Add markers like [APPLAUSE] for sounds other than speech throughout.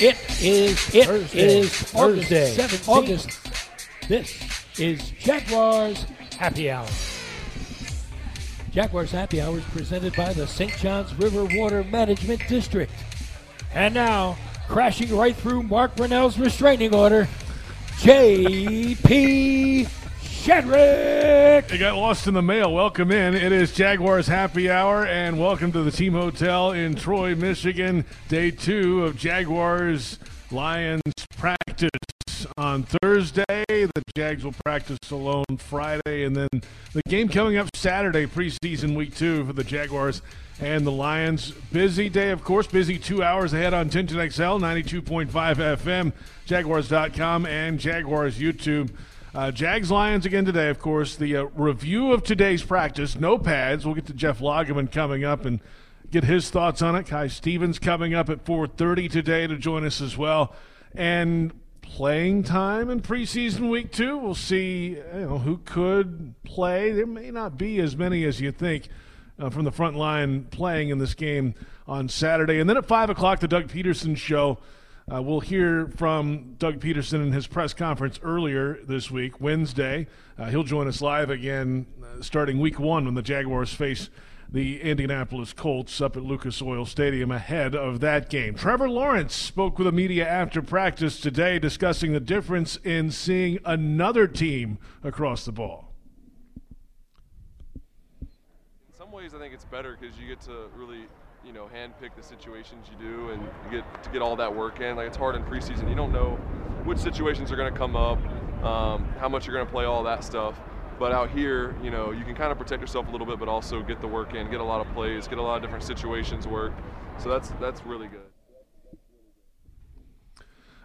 It is it Thursday. is Thursday. August 17th. August. This is Jaguars Happy Hour. Jaguars Happy Hour is presented by the St. Johns River Water Management District. And now, crashing right through Mark Brunell's restraining order, J.P. Shadrick. It got lost in the mail. Welcome in. It is Jaguars Happy Hour, and welcome to the Team Hotel in Troy, Michigan. Day two of Jaguars Lions practice on Thursday. The Jags will practice alone Friday, and then the game coming up Saturday, preseason week two for the Jaguars and the Lions. Busy day, of course. Busy two hours ahead on 1010 XL, 92.5 FM, Jaguars.com, and Jaguars YouTube. Uh, Jags Lions again today, of course. The uh, review of today's practice, no pads. We'll get to Jeff Lageman coming up and get his thoughts on it. Kai Stevens coming up at 4:30 today to join us as well. And playing time in preseason week two, we'll see you know who could play. There may not be as many as you think uh, from the front line playing in this game on Saturday. And then at five o'clock, the Doug Pederson show. Uh, we'll hear from Doug Pederson in his press conference earlier this week, Wednesday. Uh, he'll join us live again uh, starting week one when the Jaguars face the Indianapolis Colts up at Lucas Oil Stadium ahead of that game. Trevor Lawrence spoke with the media after practice today discussing the difference in seeing another team across the ball. In some ways, I think it's better because you get to really, you know, handpick the situations you do, and you get to get all that work in. Like it's hard in preseason; you don't know which situations are going to come up, um, how much you're going to play, all that stuff. But out here, you know, you can kind of protect yourself a little bit, but also get the work in, get a lot of plays, get a lot of different situations work. So that's that's really good.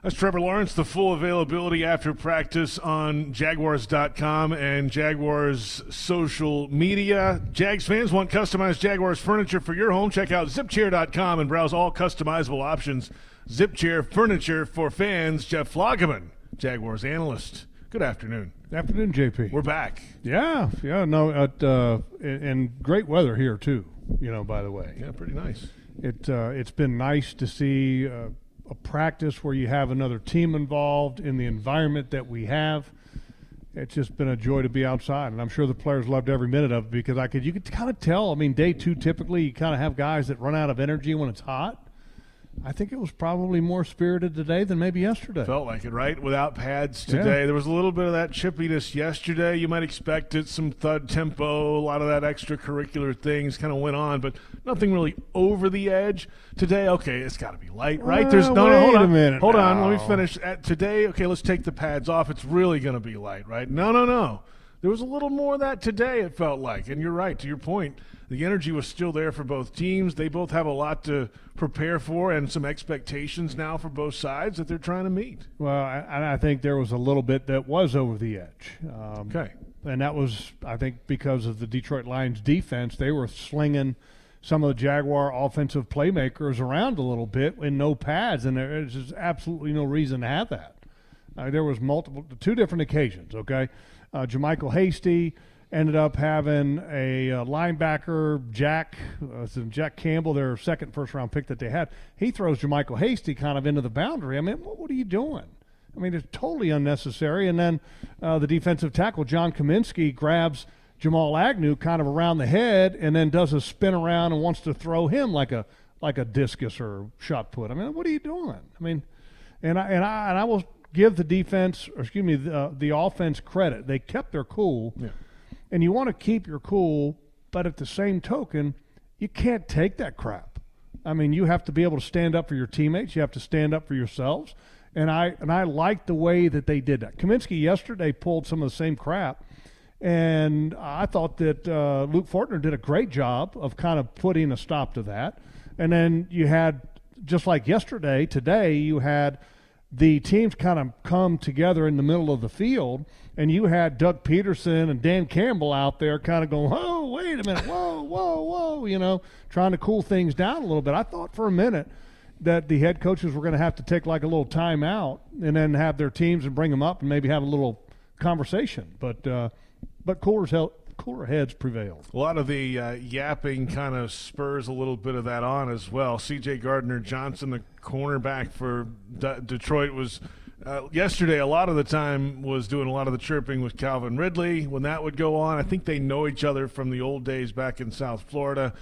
That's Trevor Lawrence. The full availability after practice on Jaguars.com and Jaguars social media. Jags fans want customized Jaguars furniture for your home. Check out zipchair.com and browse all customizable options. Zipchair furniture for fans. Jeff Lageman, Jaguars analyst. Good afternoon. Afternoon, JP. We're back. yeah, yeah, no, at, uh, and, and great weather here too. You know, by the way, Yeah, pretty nice. it uh, it's been nice to see uh, a practice where you have another team involved in the environment that we have. It's just been a joy to be outside, and I'm sure the players loved every minute of it because I could you could kind of tell. I mean, day two typically you kind of have guys that run out of energy when it's hot. I think it was probably more spirited today than maybe yesterday. Felt like it, right? Without pads today. Yeah. There was a little bit of that chippiness yesterday. You might expect it, some thud tempo, a lot of that extracurricular things kind of went on, but nothing really over the edge. Today, okay, it's got to be light, right? There's no, no, hold wait a on. minute hold on, let me finish. At today, okay, let's take the pads off. It's really going to be light, right? No, no, no. There was a little more of that today, it felt like. And you're right, to your point. The energy was still there for both teams. They both have a lot to prepare for and some expectations now for both sides that they're trying to meet. Well, I- I think there was a little bit that was over the edge. Um, Okay. And that was, I think, because of the Detroit Lions defense. They were slinging some of the Jaguar offensive playmakers around a little bit in no pads, and there is just absolutely no reason to have that. Uh, there was multiple, two different occasions. Okay, uh, JaMycal Hasty ended up having a uh, linebacker, Jack, uh, Jack Campbell, their second first round pick that they had. He throws JaMycal Hasty kind of into the boundary. I mean, what, what are you doing? I mean, it's totally unnecessary. And then uh, the defensive tackle, John Cominsky, grabs Jamal Agnew kind of around the head and then does a spin around and wants to throw him like a like a discus or shot put. I mean, what are you doing? I mean, and I and I and I will give the defense, or excuse me, the, uh, the offense credit. They kept their cool, and you want to keep your cool, but at the same token, you can't take that crap. I mean, you have to be able to stand up for your teammates. You have to stand up for yourselves. And I and I like the way that they did that. Cominsky yesterday pulled some of the same crap, and I thought that uh, Luke Fortner did a great job of kind of putting a stop to that. And then you had just like yesterday, today you had the teams kind of come together in the middle of the field, and you had Doug Pederson and Dan Campbell out there kind of going, "Oh, wait a minute, whoa, whoa, whoa," you know, trying to cool things down a little bit. I thought for a minute that the head coaches were going to have to take like a little time out and then have their teams and bring them up and maybe have a little conversation. But uh, but coolers held cooler heads prevailed. A lot of the uh, yapping kind of spurs a little bit of that on as well. C.J. Gardner Johnson, the cornerback for D- Detroit, was uh, yesterday. A lot of the time was doing a lot of the chirping with Calvin Ridley. When that would go on, I think they know each other from the old days back in South Florida.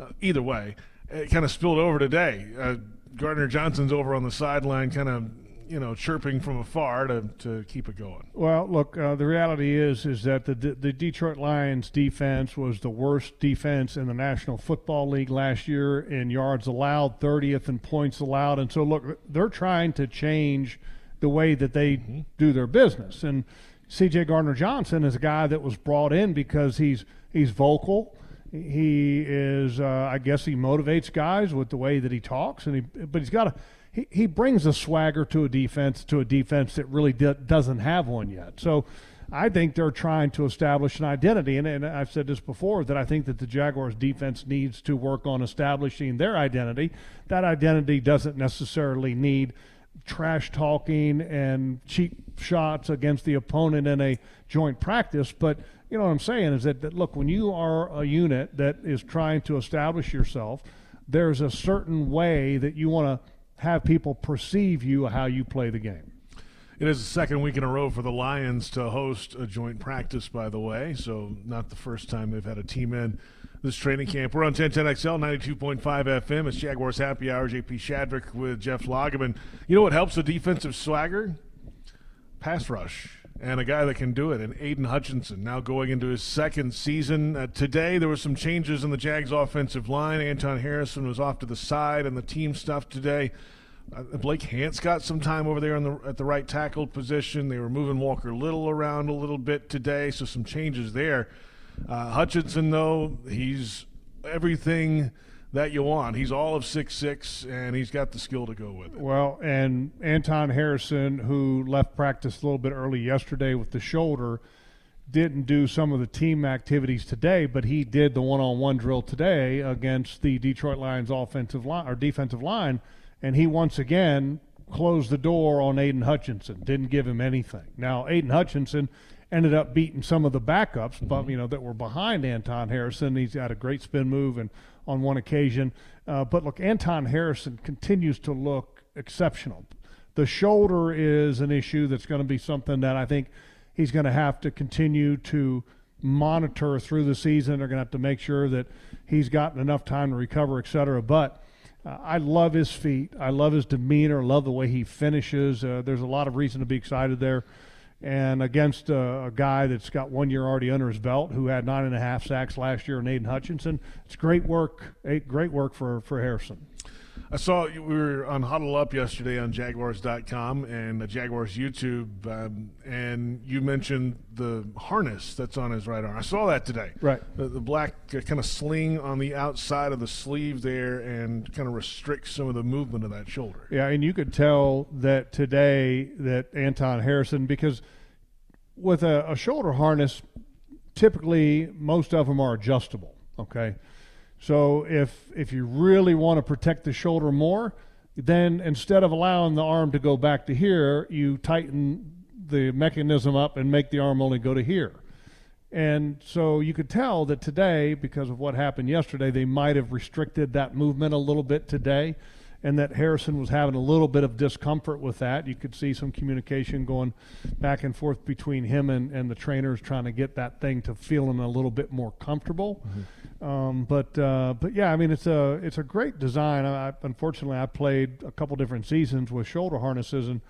Uh, either way, it kind of spilled over today. Uh, Gardner Johnson's over on the sideline, kind of you know chirping from afar to, to keep it going. Well, look, uh, the reality is is that the the Detroit Lions defense was the worst defense in the National Football League last year in yards allowed, 30th in points allowed, and so look, they're trying to change the way that they mm-hmm. do their business. And C.J. Gardner Johnson is a guy that was brought in because he's he's vocal. He is, uh, I guess, he motivates guys with the way that he talks, and he, but he's got a he, he brings a swagger to a defense to a defense that really doesn't have one yet. So I think they're trying to establish an identity, and, and I've said this before that I think that the Jaguars defense needs to work on establishing their identity. That identity doesn't necessarily need trash talking and cheap shots against the opponent in a joint practice, but you know what I'm saying is that, that look, when you are a unit that is trying to establish yourself, there's a certain way that you want to have people perceive you how you play the game. It is the second week in a row for the Lions to host a joint practice, by the way, so not the first time they've had a team in this training camp. We're on 1010XL, 92.5 FM. It's Jaguars Happy Hour, JP Shadrick with Jeff Lageman. You know what helps the defensive swagger? Pass rush and a guy that can do it, and Aidan Hutchinson now going into his second season. Uh, today there were some changes in the Jags offensive line. Anton Harrison was off to the side, and the team stuff today. Uh, Blake Hance got some time over there the at the right tackle position. They were moving Walker Little around a little bit today, so some changes there. Uh, Hutchinson, though, he's everything that you want. He's all of six six, and he's got the skill to go with it. Well, and Anton Harrison, who left practice a little bit early yesterday with the shoulder, didn't do some of the team activities today, but he did the one-on-one drill today against the Detroit Lions offensive line or defensive line, and he once again closed the door on Aidan Hutchinson. Didn't give him anything. Now, Aidan Hutchinson ended up beating some of the backups, mm-hmm. but you know that were behind Anton Harrison. He's got a great spin move and on one occasion. Uh, but look, Anton Harrison continues to look exceptional. The shoulder is an issue that's going to be something that I think he's going to have to continue to monitor through the season. They're going to have to make sure that he's gotten enough time to recover, et cetera. But uh, I love his feet. I love his demeanor. Love the way he finishes. Uh, there's a lot of reason to be excited there and against a, a, guy that's got one year already under his belt, who had nine and a half sacks last year, Aidan Hutchinson. It's great work, eh, great work for for Harrison. I saw we were on Huddle Up yesterday on Jaguars.com and the Jaguars YouTube, um, and you mentioned the harness that's on his right arm. I saw that today. Right. The, the black uh, kind of sling on the outside of the sleeve there and kind of restricts some of the movement of that shoulder. Yeah, and you could tell that today that Anton Harrison, because with a, a shoulder harness, typically most of them are adjustable, okay? So if if you really want to protect the shoulder more, then instead of allowing the arm to go back to here, you tighten the mechanism up and make the arm only go to here. And so you could tell that today, because of what happened yesterday, they might have restricted that movement a little bit today and that Harrison was having a little bit of discomfort with that. You could see some communication going back and forth between him and, and the trainers trying to get that thing to feeling a little bit more comfortable. Mm-hmm. Um, but uh, but yeah, I mean it's a it's a great design. I, unfortunately, I played a couple different seasons with shoulder harnesses and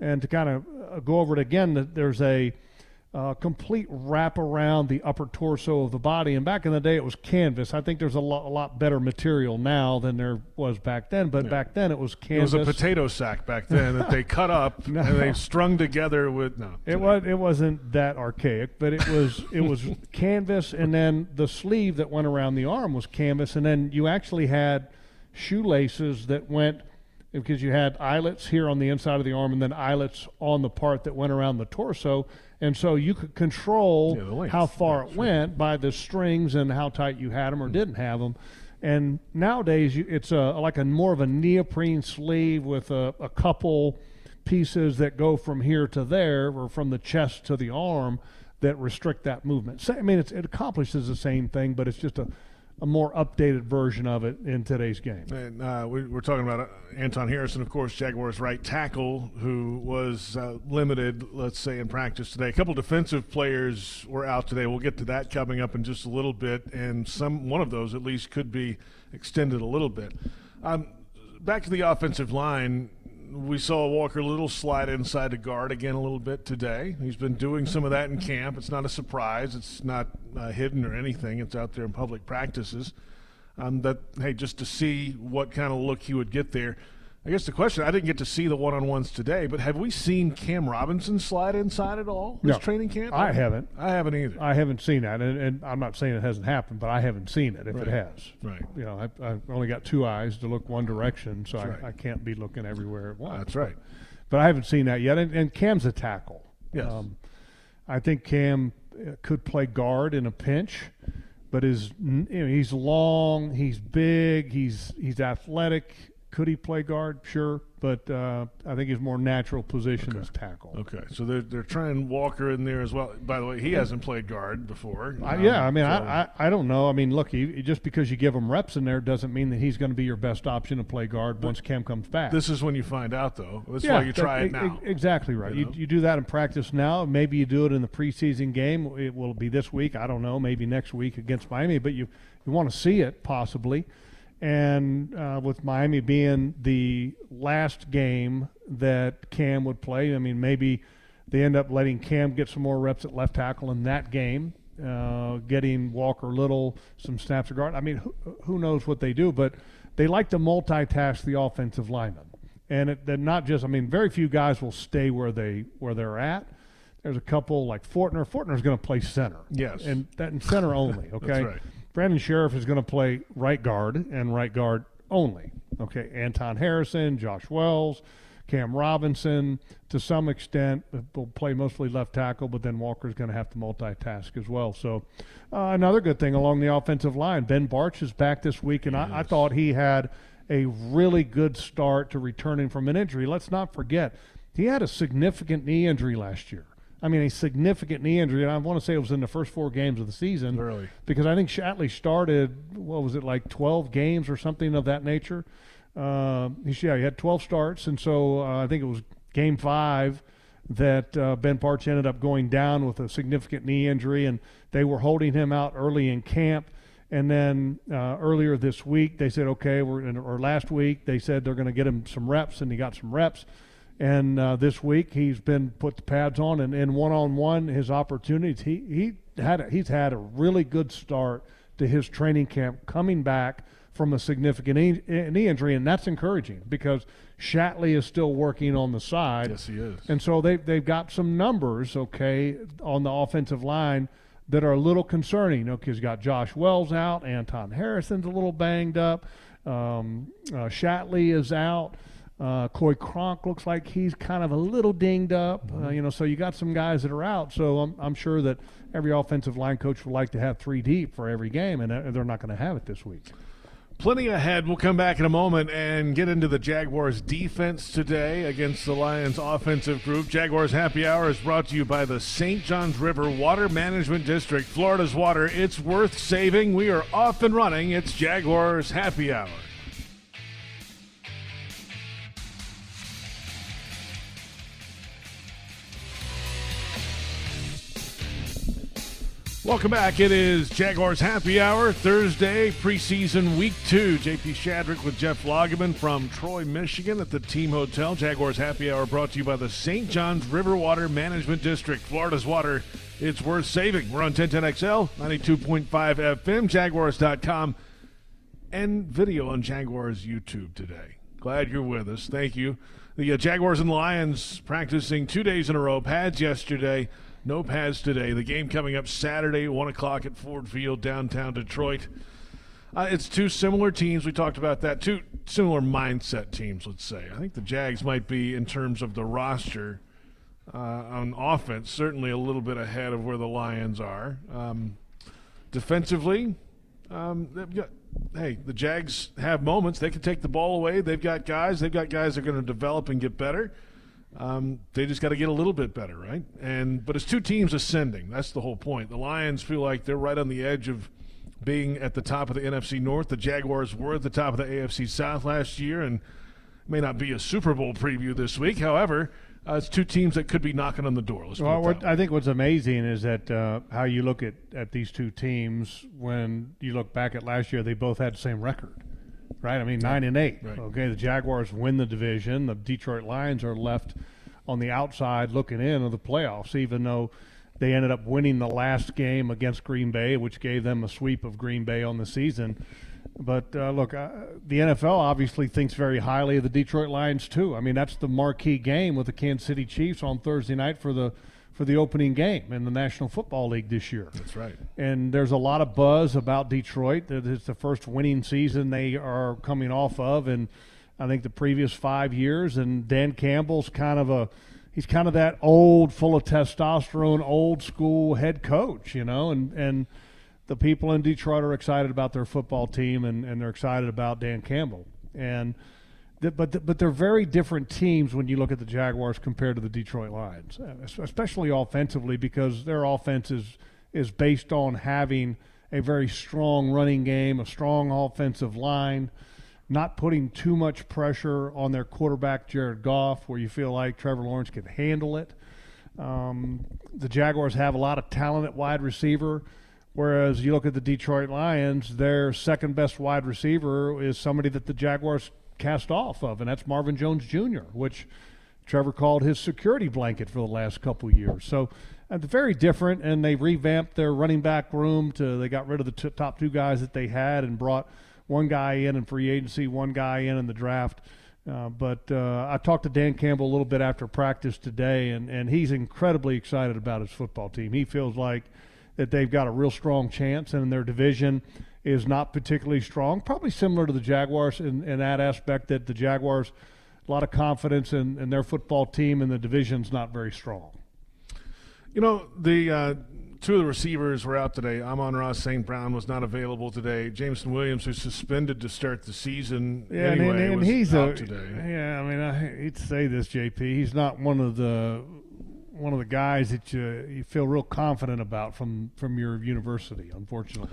and to kind of uh, go over it again, That there's a uh, complete wrap around the upper torso of the body. And back in the day, it was canvas. I think there's a lot, a lot better material now than there was back then. But yeah. back then, it was canvas. It was a potato sack back then that they cut up [LAUGHS] no. and they strung together with. No, it was. It wasn't that archaic, but it was. It was [LAUGHS] canvas, and then the sleeve that went around the arm was canvas, and then you actually had shoelaces that went because you had eyelets here on the inside of the arm and then eyelets on the part that went around the torso and so you could control yeah, how far it went by the strings and how tight you had them or hmm. didn't have them. And nowadays, you, it's a like a more of a neoprene sleeve with a, a couple pieces that go from here to there or from the chest to the arm that restrict that movement. So, I mean, it accomplishes the same thing, but it's just a, a more updated version of it in today's game. And uh, we, are talking about uh, Anton Harrison, of course, Jaguars right tackle, who was uh, limited, let's say, in practice today. A couple defensive players were out today. We'll get to that coming up in just a little bit, and some one of those at least could be extended a little bit. Um, back to the offensive line we saw Walker Little slide inside the guard again a little bit today. He's been doing some of that in camp. It's not a surprise. It's not uh, hidden or anything. It's out there in public practices. Um, that hey, just to see what kind of look he would get there. I guess the question I didn't get to see the one on ones today, but have we seen Cam Robinson slide inside at all this no, training camp? I haven't. I haven't either. I haven't seen that, and, and I'm not saying it hasn't happened, but I haven't seen it. If right. it has, right? You know, I, have only got two eyes to look one direction, so I, right. I, can't be looking everywhere at once. That's right. But I haven't seen that yet. And, and Cam's a tackle. Yes. Um, I think Cam uh, could play guard in a pinch, but is you know, he's long, he's big, he's he's athletic. Could he play guard? Sure but uh, I think his more natural position okay. is tackle. Okay, so they're they're trying Walker in there as well. By the way, he hasn't played guard before. Uh, yeah, I mean, so. I, I, I don't know. I mean, look, he, just because you give him reps in there doesn't mean that he's going to be your best option to play guard but once Cam comes back. This is when you find out, though. That's yeah, why you try that, it now. Exactly right. You, know? you, you do that in practice now. Maybe you do it in the preseason game. It will be this week. I don't know. Maybe next week against Miami. But you you want to see it possibly and uh, with Miami being the last game that Cam would play, I mean, maybe they end up letting Cam get some more reps at left tackle in that game, uh, getting Walker Little some snaps of guard. I mean, who, who, knows what they do, but they like to multitask the offensive lineman, and it, not just. I mean, very few guys will stay where they where they're at. There's a couple like Fortner. Fortner's going to play center. Yes, and that in center only. [LAUGHS] Okay, That's right. Brandon Scherff is going to play right guard and right guard only. Okay, Anton Harrison, Josh Wells, Cam Robinson, to some extent, will play mostly left tackle, but then Walker's going to have to multitask as well. So, uh, another good thing along the offensive line, Ben Bartch is back this week, and I, I thought he had a really good start to returning from an injury. Let's not forget, he had a significant knee injury last year. I mean, a significant knee injury, and I want to say it was in the first four games of the season. Really? Because I think Shatley started, what was it, like 12 games or something of that nature. Uh, yeah, he had 12 starts, and so uh, I think it was game five that uh, Ben Bartch ended up going down with a significant knee injury, and they were holding him out early in camp. And then uh, earlier this week, they said, okay, or last week, they said they're going to get him some reps, and he got some reps. And uh, this week he's been put the pads on, and in one-on-one his opportunities, he he had a, he's had a really good start to his training camp, coming back from a significant knee, injury, and that's encouraging because Shatley is still working on the side. Yes, he is. And so they they've got some numbers, okay, on the offensive line that are a little concerning. Okay, he's got Josh Wells out, Anton Harrison's a little banged up, um, uh, Shatley is out. Uh, Coy Cronk looks like he's kind of a little dinged up, uh, you know. So you got some guys that are out. So I'm, I'm sure that every offensive line coach would like to have three deep for every game, and uh, they're not going to have it this week. Plenty ahead. We'll come back in a moment and get into the Jaguars' defense today against the Lions' offensive group. Jaguars Happy Hour is brought to you by the St. Johns River Water Management District. Florida's water, it's worth saving. We are off and running. It's Jaguars Happy Hour. Welcome back. It is Jaguars Happy Hour, Thursday, preseason week two. JP Shadrick with Jeff Lageman from Troy, Michigan at the Team Hotel. Jaguars Happy Hour brought to you by the St. Johns River Water Management District. Florida's water, it's worth saving. We're on 1010XL, 92.5 FM, Jaguars.com, and video on Jaguars YouTube today. Glad you're with us. Thank you. The uh, Jaguars and Lions practicing two days in a row. Pads yesterday. No pads today. The game coming up Saturday, 1 o'clock at Ford Field, downtown Detroit. Uh, it's two similar teams. We talked about that. Two similar mindset teams, let's say. I think the Jags might be, in terms of the roster uh, on offense, certainly a little bit ahead of where the Lions are. Um, defensively, um, got, hey, the Jags have moments. They can take the ball away. They've got guys. They've got guys that are going to develop and get better. Um, they just got to get a little bit better, right? And but it's two teams ascending. That's the whole point. The Lions feel like they're right on the edge of being at the top of the NFC North. The Jaguars were at the top of the AFC South last year, and may not be a Super Bowl preview this week. However, uh, it's two teams that could be knocking on the door. Well, what. I think what's amazing is that uh, how you look at, at these two teams when you look back at last year, they both had the same record, right? I mean, nine and eight. Right. Okay, the Jaguars win the division. The Detroit Lions are left on the outside looking in of the playoffs, even though they ended up winning the last game against Green Bay, which gave them a sweep of Green Bay on the season. But uh, look, uh, the NFL obviously thinks very highly of the Detroit Lions too. I mean, that's the marquee game with the Kansas City Chiefs on Thursday night for the for the opening game in the National Football League this year. That's right. And there's a lot of buzz about Detroit. It's the first winning season they are coming off of, and I think the previous five years. And Dan Campbell's kind of a he's kind of that old, full of testosterone, old school head coach, you know, and and the people in Detroit are excited about their football team and, and they're excited about Dan Campbell. And but but they're very different teams when you look at the Jaguars compared to the Detroit Lions, uh, especially offensively because their offense is is based on having a very strong running game, a strong offensive line, not putting too much pressure on their quarterback Jared Goff, where you feel like Trevor Lawrence can handle it. Um, the Jaguars have a lot of talent at wide receiver, whereas you look at the Detroit Lions, their second best wide receiver is somebody that the Jaguars cast off of, and that's Marvin Jones Jr., which Trevor called his security blanket for the last couple years. So uh, very different, and they revamped their running back room. To they got rid of the t- top two guys that they had and brought one guy in in free agency, one guy in in the draft. Uh, but uh, I talked to Dan Campbell a little bit after practice today, and, and he's incredibly excited about his football team. He feels like that they've got a real strong chance, and their division is not particularly strong. Probably similar to the Jaguars in, in that aspect that the Jaguars, a lot of confidence in, in their football team, and the division's not very strong. You know, the uh, two of the receivers were out today. Amon-Ra St. Brown was not available today. Jameson Williams, who's suspended to start the season Yeah, anyway, and, and, and was he's out a today. yeah. I mean, I hate to say this, JP. He's not one of the one of the guys that you you feel real confident about from from your university. Unfortunately,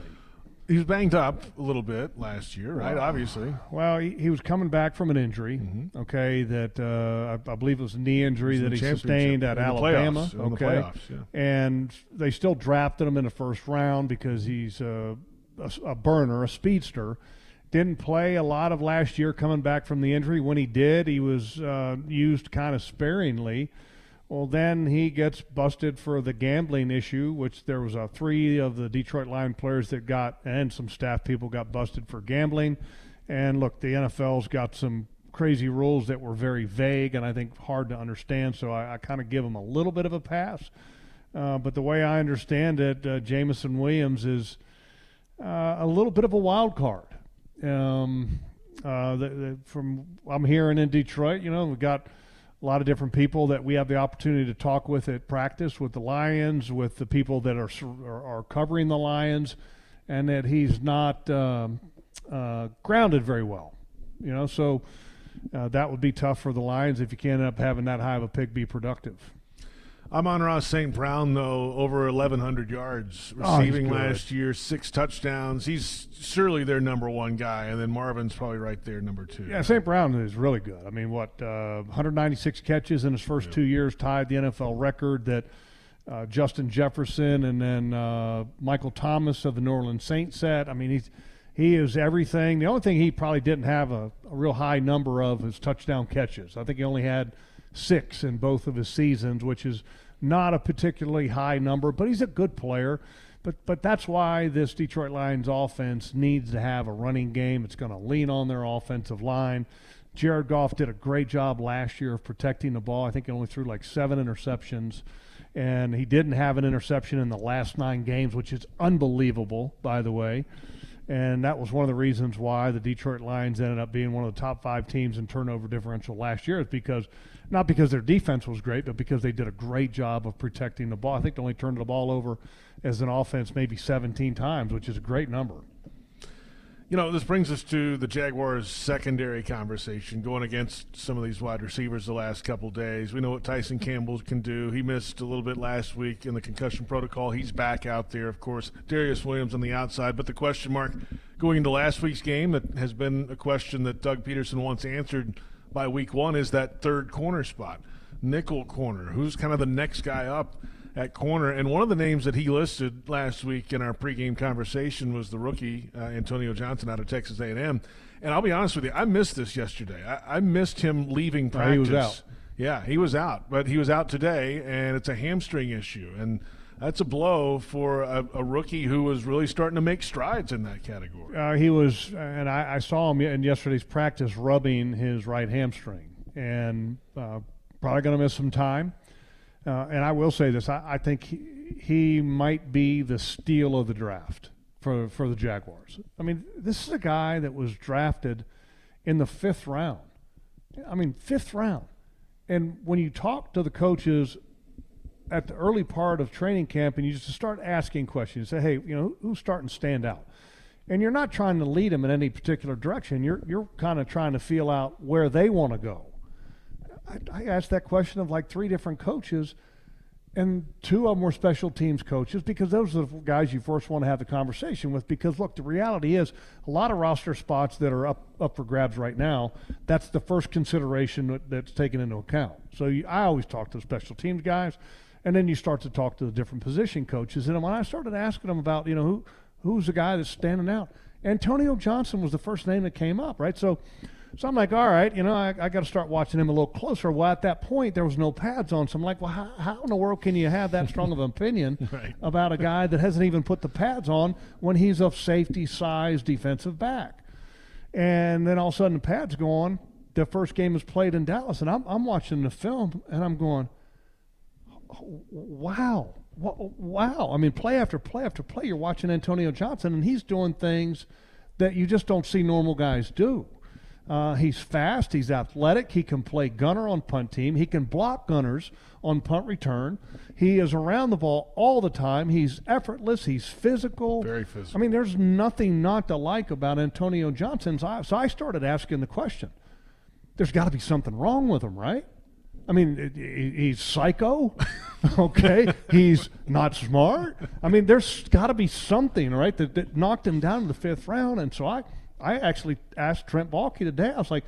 He was banged up a little bit last year, right? Obviously. well, he, he was coming back from an injury. Mm-hmm. Okay, that uh, I, I believe it was a knee injury that he sustained at Alabama. playoffs, in the okay, playoffs, yeah. and they still drafted him in the first round because he's a, a, a burner, a speedster. Didn't play a lot of last year coming back from the injury. When he did, he was uh, used kind of sparingly. Well, then he gets busted for the gambling issue, which there was uh, three of the Detroit Lion players that got, and some staff people got busted for gambling. And look, the NFL's got some crazy rules that were very vague and I think hard to understand. So I, I kind of give them a little bit of a pass. Uh, but the way I understand it, uh, Jameson Williams is uh, a little bit of a wild card. Um, uh, the, the, from I'm hearing in Detroit, you know, we've got a lot of different people that we have the opportunity to talk with at practice with the Lions, with the people that are are, covering the Lions, and that he's not um, uh, grounded very well. You know, so uh, that would be tough for the Lions if you can't end up having that high of a pick be productive. Amon-Ra St. Brown, though, over 1,100 yards Oh, receiving good. last year, six touchdowns. He's surely their number one guy, and then Marvin's probably right there, number two. Yeah, St. Brown is really good. I mean, what, uh, 196 catches in his first two years, tied the NFL record that uh, Justin Jefferson and then uh, Michael Thomas of the New Orleans Saints set. I mean, he's he is everything. The only thing he probably didn't have a, a real high number of is touchdown catches. I think he only had six in both of his seasons, which is not a particularly high number, but he's a good player. But but that's why this Detroit Lions offense needs to have a running game. It's going to lean on their offensive line. Jared Goff did a great job last year of protecting the ball. I think he only threw like seven interceptions, and he didn't have an interception in the last nine games, which is unbelievable, by the way. And that was one of the reasons why the Detroit Lions ended up being one of the top five teams in turnover differential last year. Is because not because their defense was great, but because they did a great job of protecting the ball. I think they only turned the ball over as an offense maybe 17 times, which is a great number. You know, this brings us to the Jaguars' secondary conversation, going against some of these wide receivers the last couple days. We know what Tyson Campbell can do. He missed a little bit last week in the concussion protocol. He's back out there, of course. Darious Williams on the outside, but the question mark going into last week's game that has been a question that Doug Pederson wants answered by week one is that third corner spot, nickel corner. Who's kind of the next guy up? at corner. And one of the names that he listed last week in our pregame conversation was the rookie uh, Antonio Johnson out of Texas A&M. And I'll be honest with you, I missed this yesterday. I, I missed him leaving practice. he was out. Yeah, he was out, but he was out today, and it's a hamstring issue, and that's a blow for a, a rookie who was really starting to make strides in that category. Uh, he was, and I, I, saw him in yesterday's practice rubbing his right hamstring, and uh, probably going to miss some time. Uh, and I will say this: I, I think he, he, might be the steal of the draft for for the Jaguars. I mean, this is a guy that was drafted in the fifth round. I mean, fifth round. And when you talk to the coaches at the early part of training camp, and you just start asking questions, say, "Hey, you know, who's starting to stand out?" And you're not trying to lead them in any particular direction. You're you're kind of trying to feel out where they want to go I, I asked that question of like three different coaches, and two of them were special teams coaches because those are the guys you first want to have the conversation with. Because look, the reality is a lot of roster spots that are up up for grabs right now. That's the first consideration that, that's taken into account. So you, I always talk to the special teams guys, and then you start to talk to the different position coaches. And when I started asking them about you know who who's the guy that's standing out, Antonio Johnson was the first name that came up, right? So so I'm like, all right, you know, I, I got to start watching him a little closer. Well, at that point, there was no pads on. So I'm like, well, how, how in the world can you have that strong of an opinion [LAUGHS] right. about a guy that hasn't even put the pads on when he's a safety size defensive back? And then all of a sudden the pads go on. The first game is played in Dallas, and I'm, I'm watching the film, and I'm going, wow, wow. I mean, play after play after play, you're watching Antonio Johnson, and he's doing things that you just don't see normal guys do. Uh, he's fast. He's athletic. He can play gunner on punt team. He can block gunners on punt return. He is around the ball all the time. He's effortless. He's physical. Very physical. I mean, there's nothing not to like about Antonio Johnson. So I, so I started asking the question. There's got to be something wrong with him, right? I mean, he's psycho. [LAUGHS] okay, he's not smart. I mean, there's got to be something, right, that, that knocked him down in the fifth round. And so I I actually asked Trent Baalke today. I was like,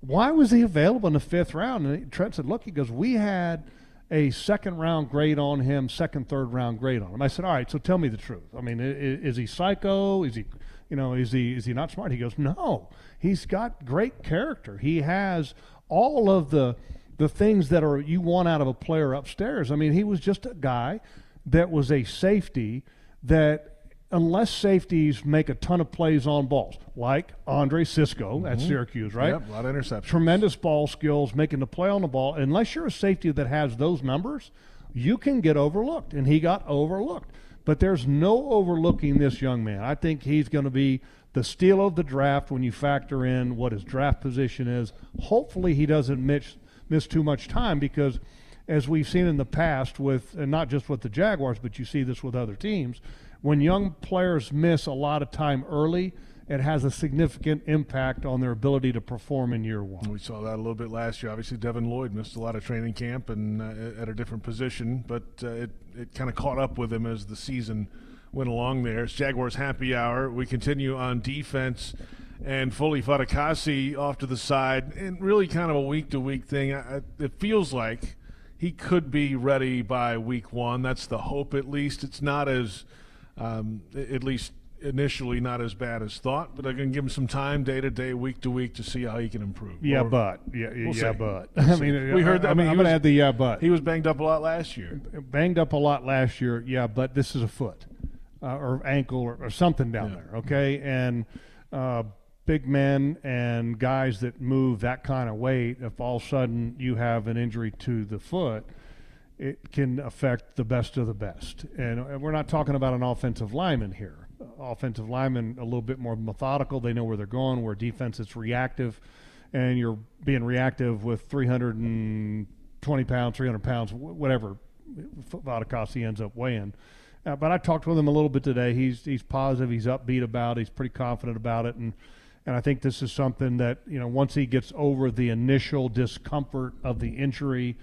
why was he available in the fifth round? And Trent said, look, he goes, we had a second round grade on him, second, third round grade on him. I said, all right, so tell me the truth. I mean, is, is he psycho? Is he, you know, is he is he not smart? He goes, no, he's got great character. He has all of the the things that are you want out of a player upstairs. I mean, he was just a guy that was a safety that unless safeties make a ton of plays on balls, like Andre Cisco mm-hmm. at Syracuse, right? Yep, a lot of interceptions. Tremendous ball skills, making the play on the ball. Unless you're a safety that has those numbers, you can get overlooked. And he got overlooked. But there's no overlooking this young man. I think he's going to be the steal of the draft when you factor in what his draft position is. Hopefully, he doesn't miss, miss too much time because, as we've seen in the past, with and not just with the Jaguars, but you see this with other teams when young players miss a lot of time early, it has a significant impact on their ability to perform in year one. We saw that a little bit last year. Obviously, Devin Lloyd missed a lot of training camp and uh, at a different position, but uh, it, it kind of caught up with him as the season went along there. It's Jaguars happy hour. We continue on defense and Foley Fatukasi off to the side, and really kind of a week to week thing. I, it feels like he could be ready by week one. That's the hope, at least. It's not as um, at least initially not as bad as thought, but I can give him some time, day to day, week to week, to see how he can improve. Yeah, or, but yeah, we'll yeah, but I mean, we heard. That, I mean, I'm gonna add the yeah, but he was banged up a lot last year. Banged up a lot last year. Yeah, but this is a foot uh, or ankle or, or something down yeah. there. Okay, and. Uh, big men and guys that move that kind of weight, if all of a sudden you have an injury to the foot, it can affect the best of the best. And we're not talking about an offensive lineman here. Offensive lineman a little bit more methodical. They know where they're going. Where defense it's reactive, and you're being reactive with 320 pounds, 300 pounds, whatever Fatukasi ends up weighing. Uh, but I talked with him a little bit today. He's he's positive. He's upbeat about. it. He's pretty confident about it, and and I think this is something that you know once he gets over the initial discomfort of the injury,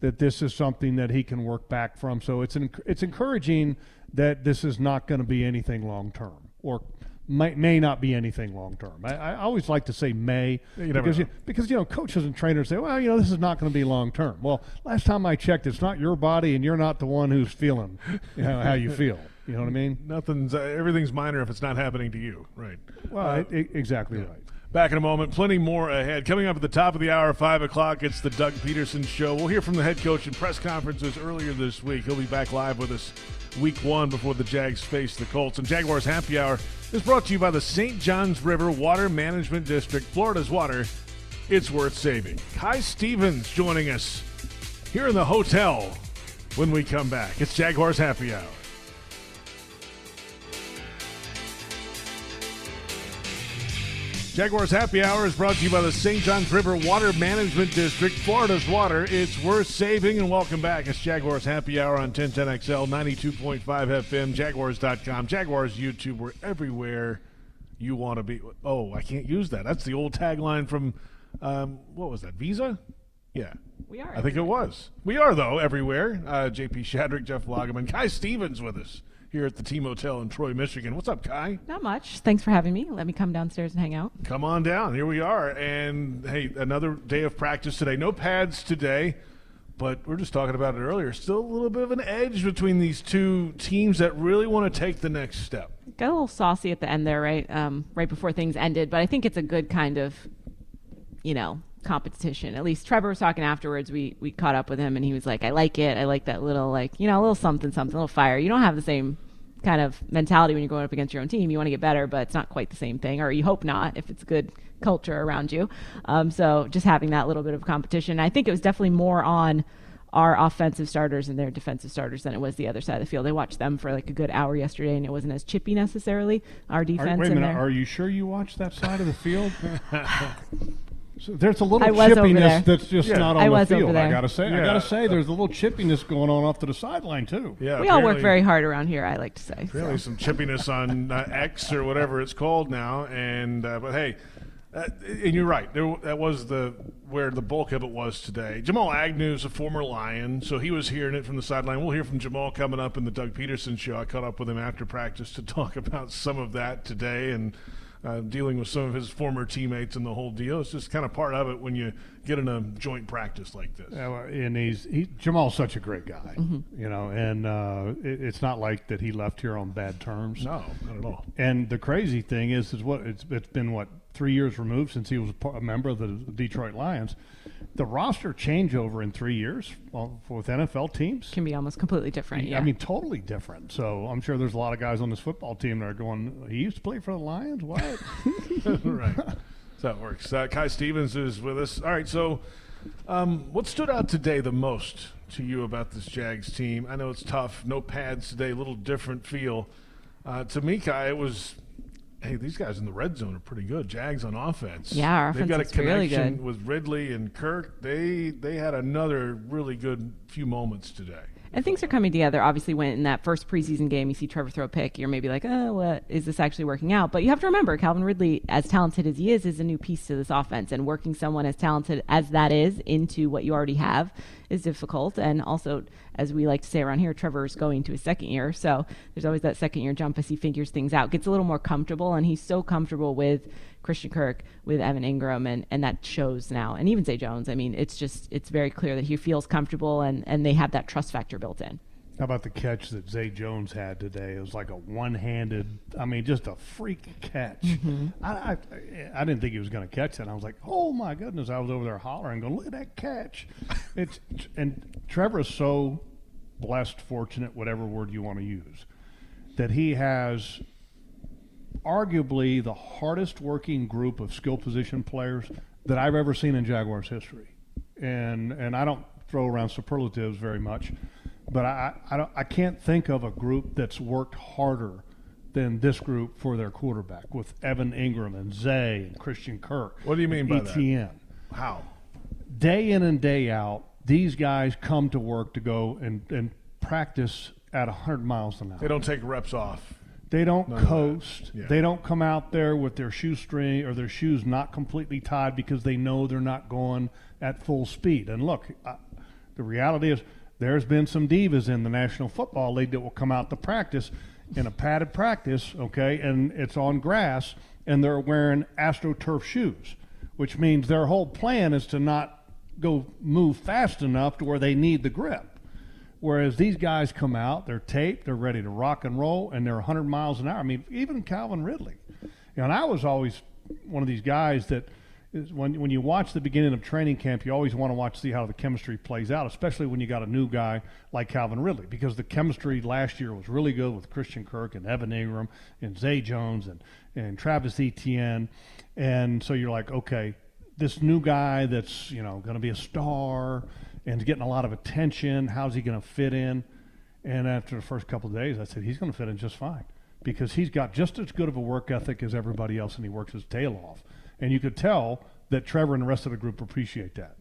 that this is something that he can work back from. So it's an, it's encouraging that this is not going to be anything long term or may, may not be anything long term. I, I always like to say may You because you, because you know coaches and trainers say, well, you know, this is not going to be long term. Well, last time I checked, it's not your body, and you're not the one who's feeling you know, how you feel. You know what I mean? Nothing's uh, everything's minor if it's not happening to you, right? Well, Uh, e- e- exactly right. Back in a moment. Plenty more ahead. Coming up at the top of the hour, 5 o'clock, it's the Doug Pederson Show. We'll hear from the head coach in press conferences earlier this week. He'll be back live with us week one before the Jags face the Colts. And Jaguars Happy Hour is brought to you by the St. Johns River Water Management District. Florida's water, it's worth saving. Kai Stevens joining us here in the hotel when we come back. It's Jaguars Happy Hour. Jaguars Happy Hour is brought to you by the St. Johns River Water Management District. Florida's water, it's worth saving. And welcome back. It's Jaguars Happy Hour on 1010XL, 92.5 FM, Jaguars.com, Jaguars YouTube. We're everywhere you want to be. Oh, I can't use that. That's the old tagline from, um, what was that, Visa? Yeah. We are I think it was. We are, though, everywhere. Uh, JP Shadrick, Jeff Lageman, Kai Stevens with us here at the Team Hotel in Troy, Michigan. What's up, Kai? Not much. Thanks for having me. Let me come downstairs and hang out. Come on down. Here we are. And hey, another day of practice today. No pads today, but we are just talking about it earlier. Still a little bit of an edge between these two teams that really want to take the next step. Got a little saucy at the end there, right? Um, right before things ended, but I think it's a good kind of, you know, competition. At least Trevor was talking afterwards. We we caught up with him, and he was like, "I like it. I like that little like you know, a little something, something, a little fire. You don't have the same." kind of mentality when you're going up against your own team you want to get better but it's not quite the same thing or you hope not if it's good culture around you um, so just having that little bit of competition i think it was definitely more on our offensive starters and their defensive starters than it was the other side of the field. I watched them for like a good hour yesterday, and it wasn't as chippy necessarily. Our Are, defense wait a minute. Are you sure you watched that side of the field? [LAUGHS] [LAUGHS] so there's a little I was over chippiness that's just Yeah. not on I the was over field. I gotta say. I gotta say, there's a little chippiness going on off to the sideline too. Yeah, we all work very hard around here. I like to say. so. Some chippiness on uh, X or whatever it's called now. And uh, but hey, uh, and you're right. There, that was the where the bulk of it was today. Jamal Agnew's a former Lion, so he was hearing it from the sideline. We'll hear from Jamal coming up in the Doug Pederson show. I caught up with him after practice to [LAUGHS] talk about some of that today and. Uh, dealing with some of his former teammates and the whole deal. It's just kind of part of it when you get in a joint practice like this. Yeah, and he's he, Jamal's such a great guy, Mm-hmm. you know, and uh, it, it's not like that he left here on bad terms. No, not at all. And the crazy thing is, is what it's it's been what three years removed since he was a, member of the Detroit Lions. The roster changeover in three years well, with NFL teams. Can be almost completely different. Yeah. I mean, totally different. So I'm sure there's a lot of guys on this football team that are going. He used to play for the Lions. What? [LAUGHS] right. So that works. Uh, Kai Stevens is with us. All right. So, um, what stood out today the most to you about this Jags team? I know it's tough. No pads today. A little different feel. Uh, to me, Kai, it was. Hey, these guys in the red zone are pretty good. Jags on offense. Yeah, our they've got a really connection good. with Ridley and Kirk. They they had another really good few moments today. And things are coming together. Obviously, when in that first preseason game you see Trevor throw a pick, you're maybe like, oh, what is this actually working out? But you have to remember, Calvin Ridley, as talented as he is, is a new piece to this offense. And working someone as talented as that is into what you already have is difficult. And also, as we like to say around here, Trevor's going to his second year. So there's always that second year jump as he figures things out, gets a little more comfortable. And he's so comfortable with Christian Kirk, with Evan Engram, and, and that shows now. And even Zay Jones. I mean, it's just, it's very clear that he feels comfortable and, and they have that trust factor built in. How about the catch that Zay Jones had today? It was like a one-handed. I mean, just a freak catch. Mm-hmm. I, I I didn't think he was going to catch that. I was like, oh my goodness! I was over there hollering, going, look at that catch. It's and Trevor is so blessed, fortunate, whatever word you want to use, that he has arguably the hardest working group of skill position players that I've ever seen in Jaguars history. And and I don't throw around superlatives very much, but I I, don't, I can't think of a group that's worked harder than this group for their quarterback with Evan Engram and Zay and Christian Kirk. What do you mean by that? How? Day in and day out, these guys come to work to go and, and practice at 100 miles an hour. They don't take reps off. They don't None coast. Yeah. They don't come out there with their shoestring or their shoes not completely tied because they know they're not going at full speed. And look, uh, the reality is there's been some divas in the National Football League that will come out to practice in a padded practice, okay, and it's on grass, and they're wearing AstroTurf shoes, which means their whole plan is to not go move fast enough to where they need the grip. Whereas these guys come out, they're taped, they're ready to rock and roll, and they're 100 miles an hour. I mean, even Calvin Ridley. You know, and I was always one of these guys that is when when you watch the beginning of training camp, you always want to watch see how the chemistry plays out, especially when you got a new guy like Calvin Ridley, because the chemistry last year was really good with Christian Kirk and Evan Engram and Zay Jones and and Travis Etienne, and so you're like, okay, this new guy that's you know going to be a star and getting a lot of attention. How's he going to fit in? And after the first couple of days, I said he's going to fit in just fine because he's got just as good of a work ethic as everybody else, and he works his tail off. And you could tell that Trevor and the rest of the group appreciate that.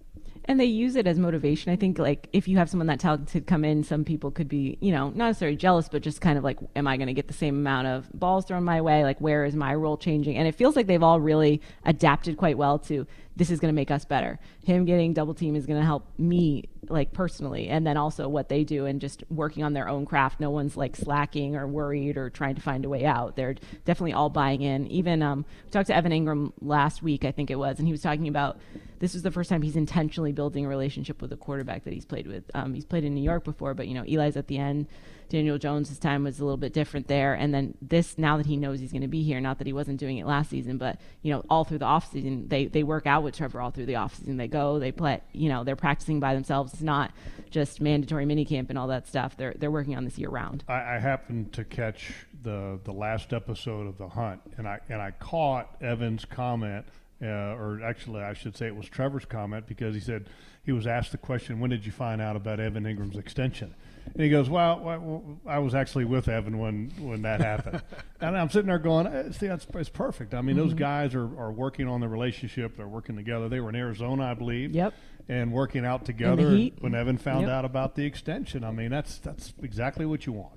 And they use it as motivation. I think like if you have someone that talented come in, some people could be, you know, not necessarily jealous, but just kind of like, am I going to get the same amount of balls thrown my way? Like, where is my role changing? And it feels like they've all really adapted quite well to this is going to make us better. Him getting double team is going to help me like personally, and then also what they do and just working on their own craft. No one's like slacking or worried or trying to find a way out. They're definitely all buying in. Even um, we talked to Evan Engram last week, I think it was, and he was talking about this is the first time he's intentionally building a relationship with a quarterback that he's played with. Um, he's played in New York before, but you know Eli's at the end. Daniel Jones' time was a little bit different there, and then this now that he knows he's going to be here, not that he wasn't doing it last season, but you know all through the offseason, they they work out with Trevor all through the offseason. They go, they play, you know, they're practicing by themselves. It's not just mandatory minicamp and all that stuff. They're they're working on this year round. I, I happened to catch the the last episode of the hunt, and I and I caught Evan's comment, uh, or actually I should say it was Trevor's comment because he said he was asked the question, "When did you find out about Evan Engram's extension?" And he goes, "Well, well I was actually with Evan when when that happened." [LAUGHS] and I'm sitting there going, eh, "See, that's it's perfect. I mean, those guys are are working on the relationship. They're working together. They were in Arizona, I believe. Yep. And working out together. when Evan found Yep. out about the extension, I mean, that's that's exactly what you want.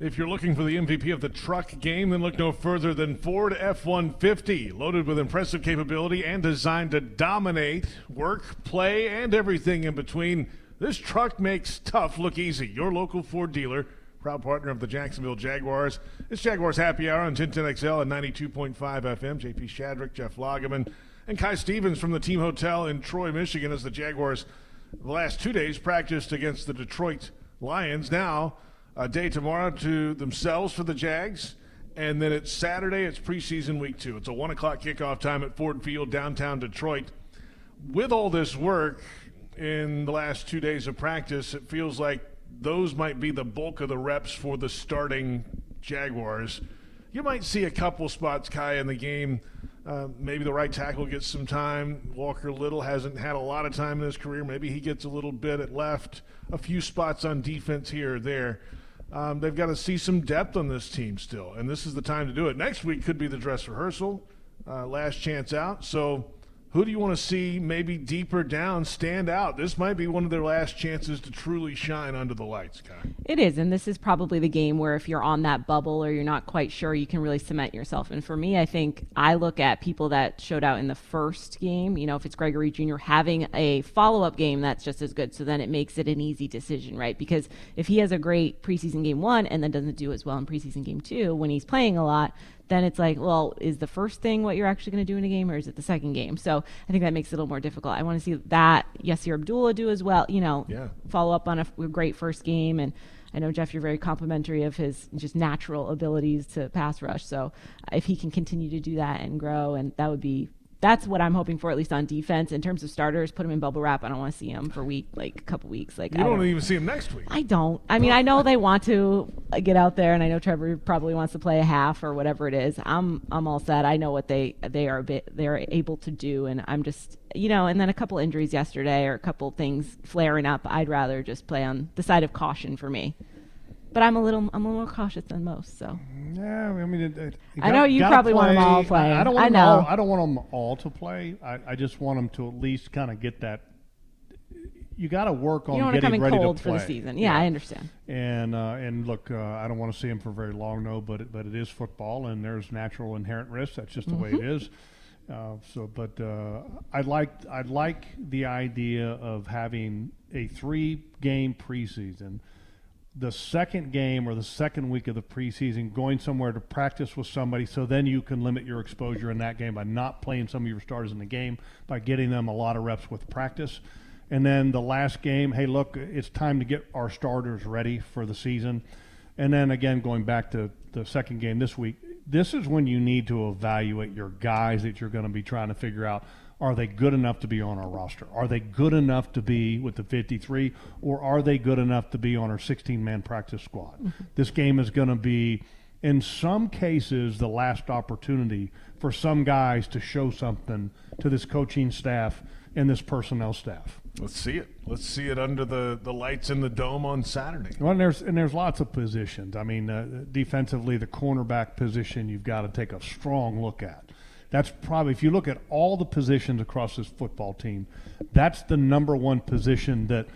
If you're looking for the MVP of the truck game, then look no further than Ford F 150. Loaded with impressive capability and designed to dominate work, play, and everything in between, this truck makes tough look easy. Your local Ford dealer, proud partner of the Jacksonville Jaguars. It's Jaguars Happy Hour on 1010XL and 92.5 FM. JP Shadrick, Jeff Lageman, and Kai Stevens from the Team Hotel in Troy, Michigan, as the Jaguars the last two days practiced against the Detroit Lions. Now, a day tomorrow to themselves for the Jags. And then it's Saturday, it's preseason week two. It's a one o'clock kickoff time at Ford Field, downtown Detroit. With all this work in the last two days of practice, it feels like those might be the bulk of the reps for the starting Jaguars. You might see a couple spots, Kai, in the game. Uh, maybe the right tackle gets some time. Walker Little hasn't had a lot of time in his career. Maybe he gets a little bit at left. A few spots on defense here or there. Um, they've got to see some depth on this team still, and this is the time to do it. Next week could be the dress rehearsal, uh, last chance out. So, who do you want to see maybe deeper down stand out? This might be one of their last chances to truly shine under the lights, Kai. It is, and this is probably the game where if you're on that bubble or you're not quite sure, you can really cement yourself. And for me, I think I look at people that showed out in the first game. You know, if it's Gregory Junior having a follow up game that's just as good, so then it makes it an easy decision, right? Because if he has a great preseason game one and then doesn't do as well in preseason game two when he's playing a lot, then it's like, well, is the first thing what you're actually going to do in a game, or is it the second game? So I think that makes it a little more difficult. I want to see that Yasir Abdullah do as well. You know, Yeah. follow up on a, a great first game. And I know Jeff, you're very complimentary of his just natural abilities to pass rush. So if he can continue to do that and grow, and that would be. That's what I'm hoping for, at least on defense. In terms of starters, put them in bubble wrap. I don't want to see them for a week, like a couple weeks. Like You I don't even see them next week. I don't. I mean, I know they want to uh, get out there, and I know Trevor probably wants to play a half or whatever it is. I'm I'm all set. I know what they they are a bit they're able to do, and I'm just you know. And then a couple injuries yesterday or a couple things flaring up. I'd rather just play on the side of caution for me. But I'm a little I'm a little more cautious than most. So Yeah, I mean, it, it, you I know you probably want 'em all play. playing. I, I don't I want them all. know. I don't want them all to play. I, I just want them to at least kind of get that. you got to work on You don't getting ready cold to for the season. Yeah, I understand. And uh, and look, uh, I don't want to see him for very long, no. But it, but it is football, and there's natural inherent risks. That's just the way Mm-hmm. it is. Uh, so, but uh, I like I like the idea of having a three game preseason. The second game or the second week of the preseason, going somewhere to practice with somebody, so then you can limit your exposure in that game by not playing some of your starters in the game, by getting them a lot of reps with practice. And then the last game, hey, look, it's time to get our starters ready for the season. And then again, going back to the second game this week, this is when you need to evaluate your guys that you're going to be trying to figure out are they good enough to be on our roster? Are they good enough to be with the 53, or are they good enough to be on our 16 man practice squad? This game is going to be, in some cases, the last opportunity for some guys to show something to this coaching staff and this personnel staff. Let's see it. Let's see it under the, the lights in the dome on Saturday. Well, and there's and there's lots of positions. I mean, uh, defensively, the cornerback position you've got to take a strong look at. That's probably if you look at all the positions across this football team, that's the number one position that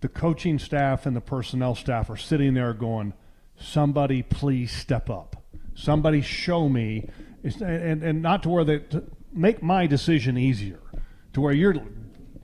the coaching staff and the personnel staff are sitting there going, "Somebody please step up. Somebody show me," It's- and and not to where they to make my decision easier, to where you're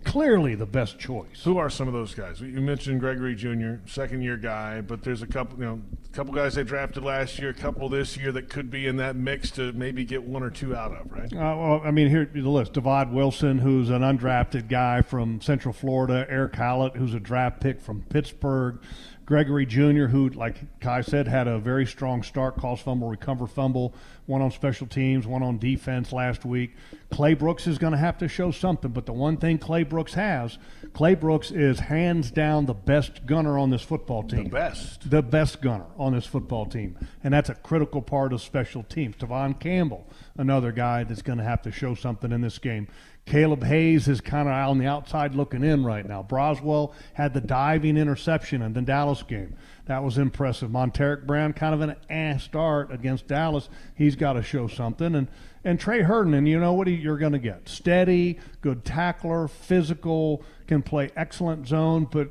clearly the best choice. Who are some of those guys? You mentioned Gregory Junior, second year guy, but there's a couple, you know, a couple guys they drafted last year, a couple this year that could be in that mix to maybe get one or two out of, right? Uh, well, I mean, here the list: Divaad Wilson, who's an undrafted guy from Central Florida; Erick Hallett, who's a draft pick from Pittsburgh; Gregory Junior, who, like Kai said, had a very strong start, calls fumble, recover fumble, one on special teams, one on defense last week. Claybrooks is going to have to show something, but the one thing Claybrooks has, Claybrooks is hands down the best gunner on this football team The best. the best gunner on this football team, and that's a critical part of special teams. Tevaughn Campbell, another guy that's going to have to show something in this game. Caleb Hayes is kind of on the outside looking in right now. Braswell had the diving interception in the Dallas game. That was impressive. Montaric Brown, kind of an ass start against Dallas. He's got to show something. And and Tre Herndon, and you know what he, you're going to get? Steady, good tackler, physical, can play excellent zone, but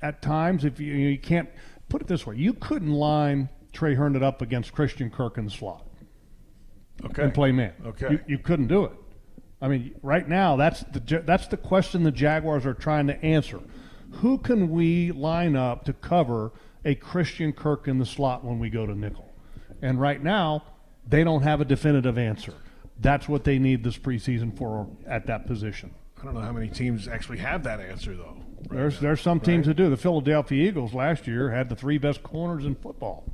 at times, if you, you can't put it this way, you couldn't line Tre Herndon up against Christian Kirk in the slot Okay. and play man. Okay. you, you couldn't do it. I mean, right now, that's the that's the question the Jaguars are trying to answer. Who can we line up to cover a Christian Kirk in the slot when we go to nickel? And right now, they don't have a definitive answer. That's what they need this preseason for at that position. I don't know how many teams actually have that answer, though. right There's now, there's some teams right? that do. The Philadelphia Eagles last year had the three best corners in football.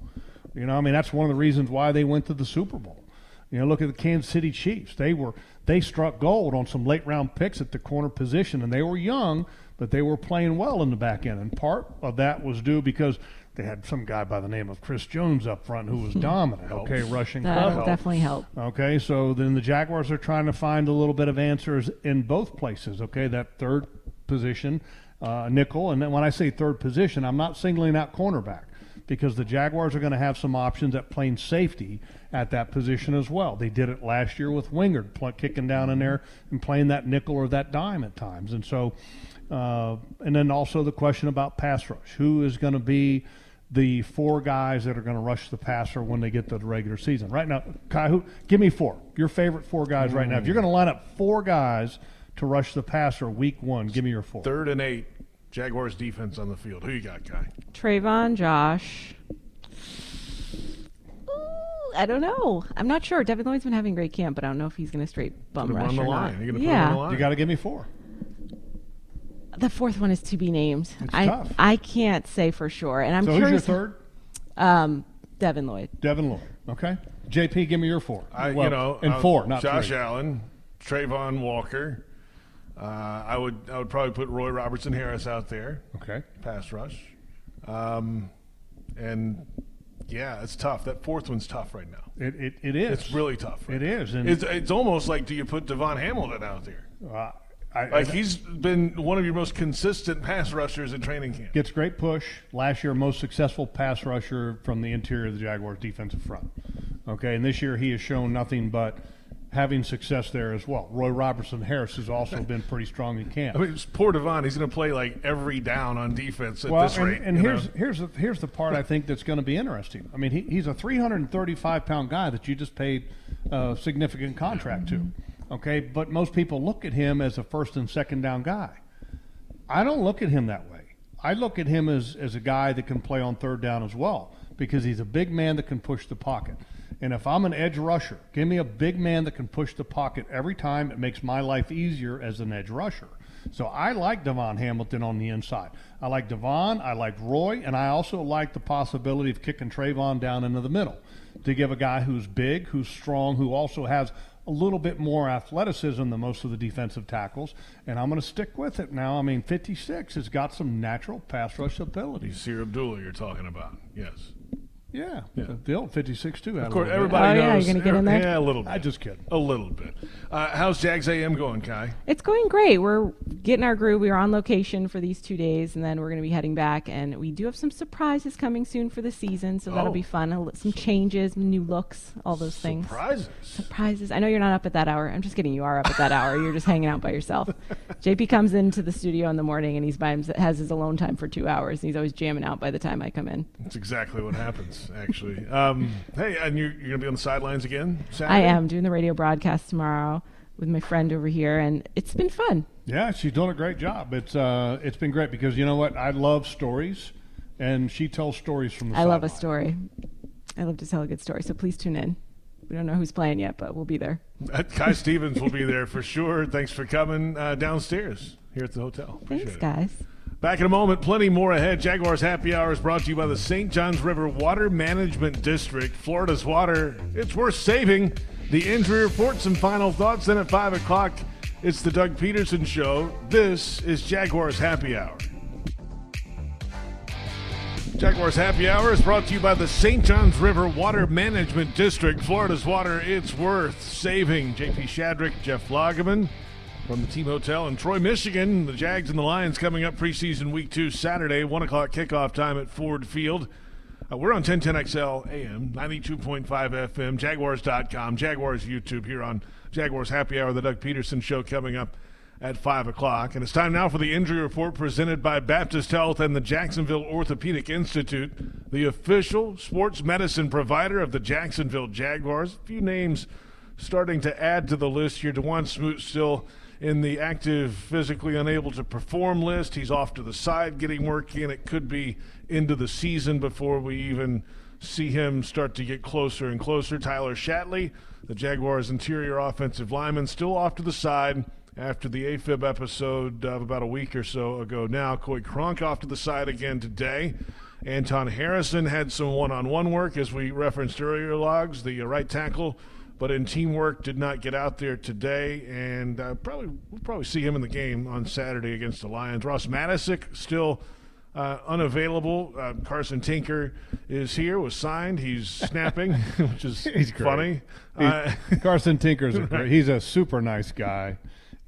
You know, I mean that's one of the reasons why they went to the Super Bowl. You know, look at the Kansas City Chiefs. They were they struck gold on some late round picks at the corner position, and they were young, but they were playing well in the back end. And part of that was due because they had some guy by the name of Chris Jones up front who was dominant. Okay, rushing That'll cover. definitely help. Okay, so then the Jaguars are trying to find a little bit of answers in both places. Okay, that third position, uh, nickel, and then when I say third position, I'm not singling out cornerback because the Jaguars are going to have some options at playing safety at that position as well. They did it last year with Wingard pl- kicking down in there and playing that nickel or that dime at times, and so, uh, and then also the question about pass rush: who is going to be the four guys that are going to rush the passer when they get to the regular season. Right now, Kai, who, give me four. Your favorite four guys right now. If you're going to line up four guys to rush the passer week one, give me your four. Third and eight, Jaguars defense on the field. Who you got, Guy? Travon, Josh. Ooh, I don't know. I'm not sure. Devin Lloyd's been having a great camp, but I don't know if he's going to straight bum Put him rush on the or line. not. You're going to put him on the line. You got to give me four. The fourth one is to be named. It's I tough. I can't say for sure, and I'm So who's your curious. third? Um, Devin Lloyd. Devin Lloyd. Okay. JP, give me your four. I, Well, you know, and uh, four, not Josh three. Allen, Travon Walker. Uh, I would I would probably put Roy Robertson Harris out there, Okay. pass rush, um, and yeah, it's tough. That fourth one's tough right now. It, it, it is. It's really tough. Right It is. And It's it's almost like do you put DaVon Hamilton out there? uh, I, Like I- he's been one of your most consistent pass rushers in training camp. gets great push. Last year, most successful pass rusher from the interior of the Jaguars defensive front. Okay, and this year he has shown nothing but having success there as well. Roy Robertson Harris has also been pretty strong in camp. I mean, it's poor DaVon. He's going to play like every down on defense at well, this and, rate. and here's know? here's the, here's the part I think that's going to be interesting. I mean, he, he's a 335 pound guy that you just paid a significant contract to. Okay, but most people look at him as a first and second down guy. I don't look at him that way. I look at him as, as a guy that can play on third down as well because he's a big man that can push the pocket. And if I'm an edge rusher, give me a big man that can push the pocket every time. It makes my life easier as an edge rusher. So I like DaVon Hamilton on the inside. I like DaVon, I like Roy, and I also like the possibility of kicking Travon down into the middle to give a guy who's big, who's strong, who also has a little bit more athleticism than most of the defensive tackles, and I'm going to stick with it now. I mean, 56 has got some natural pass rush ability. Sir Abdullah, you're talking about. Yes. Yeah, the, the old 56 too. Of course, everybody Oh, yeah, you're gonna get in there? Yeah, a little bit. I just kidding. A little bit. Uh, how's Jags AM going, Kai? It's going great. We're getting our groove. We are on location for these two days, and then we're going to be heading back. And we do have some surprises coming soon for the season, so that'll Oh. be fun. Some changes, new looks, all those things. Surprises. Surprises. I know you're not up at that hour. I'm just kidding. You are up at that hour. You're just hanging out by yourself. [LAUGHS] JP comes into the studio in the morning, and he's by himself, has his alone time for two hours. And he's always jamming out by the time I come in. That's exactly what happens, actually. Um, hey, and you're, you're going to be on the sidelines again Saturday? I am doing the radio broadcast tomorrow with my friend over here, and it's been fun. Yeah, she's doing a great job. It's uh, it's been great because you know what? I love stories, and she tells stories from the. I love a story. I love to tell a good story. So please tune in. We don't know who's playing yet, but we'll be there. Uh, Kai Stevens will be [LAUGHS] there for sure. Thanks for coming uh, downstairs here at the hotel. Appreciate Thanks, it. guys. Back in a moment, plenty more ahead. Jaguars Happy Hour is brought to you by the St. Johns River Water Management District. Florida's water, it's worth saving. The injury reports and final thoughts. Then at 5 o'clock, it's the Doug Pederson Show. This is Jaguars Happy Hour. Jaguars Happy Hour is brought to you by the St. Johns River Water Management District. Florida's water, it's worth saving. JP Shadrick, Jeff Lageman from the Team Hotel in Troy, Michigan. The Jags and the Lions coming up preseason week two, Saturday, 1 o'clock kickoff time at Ford Field. Uh, we're on 1010XL AM, 92.5 FM, Jaguars.com, Jaguars YouTube here on Jaguars Happy Hour, the Doug Pederson Show coming up at 5 o'clock. And it's time now for the injury report presented by Baptist Health and the Jacksonville Orthopedic Institute, the official sports medicine provider of the Jacksonville Jaguars. A few names starting to add to the list here. Dawuane Smoot still in the active, physically unable to perform list. He's off to the side getting work in. It could be into the season before we even see him start to get closer and closer. Tyler Shatley, the Jaguars' interior offensive lineman, still off to the side after the AFib episode of about a week or so ago now. Coy Cronk off to the side again today. Anton Harrison had some one on one work, as we referenced earlier, logs, the uh, right tackle, but in teamwork did not get out there today. And uh, probably we'll probably see him in the game on Saturday against the Lions. Ross Matiscik still. Uh, unavailable. Uh, Carson Tinker is here, was signed. He's [LAUGHS] snapping, which is [LAUGHS] He's funny. Uh, [LAUGHS] Carson Tinker's a great, he's a super nice guy,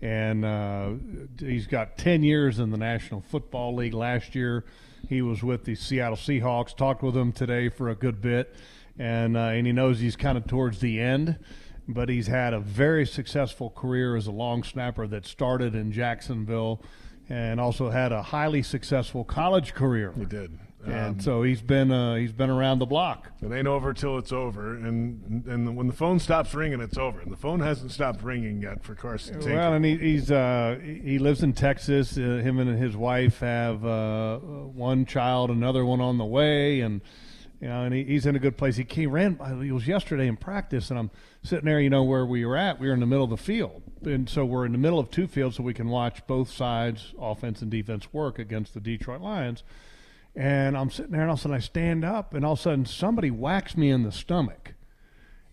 and uh, he's got ten years in the National Football League. Last year, he was with the Seattle Seahawks. Talked with him today for a good bit, and uh, and he knows he's kind of towards the end, but he's had a very successful career as a long snapper that started in Jacksonville, and also had a highly successful college career. he did. And Um, so he's been uh, he's been around the block. It ain't over till it's over, and and when the phone stops ringing, it's over. And the phone hasn't stopped ringing yet for Carson Tinker. Well, and he, he's uh, he lives in Texas. Uh, him and his wife have uh, one child, another one on the way, and you know, and he, he's in a good place. He came ran. He was yesterday in practice, and I'm sitting there. You know where we were at? We were in the middle of the field, and so we're in the middle of two fields, so we can watch both sides, offense and defense, work against the Detroit Lions. And I'm sitting there, and all of a sudden I stand up, and all of a sudden somebody whacks me in the stomach.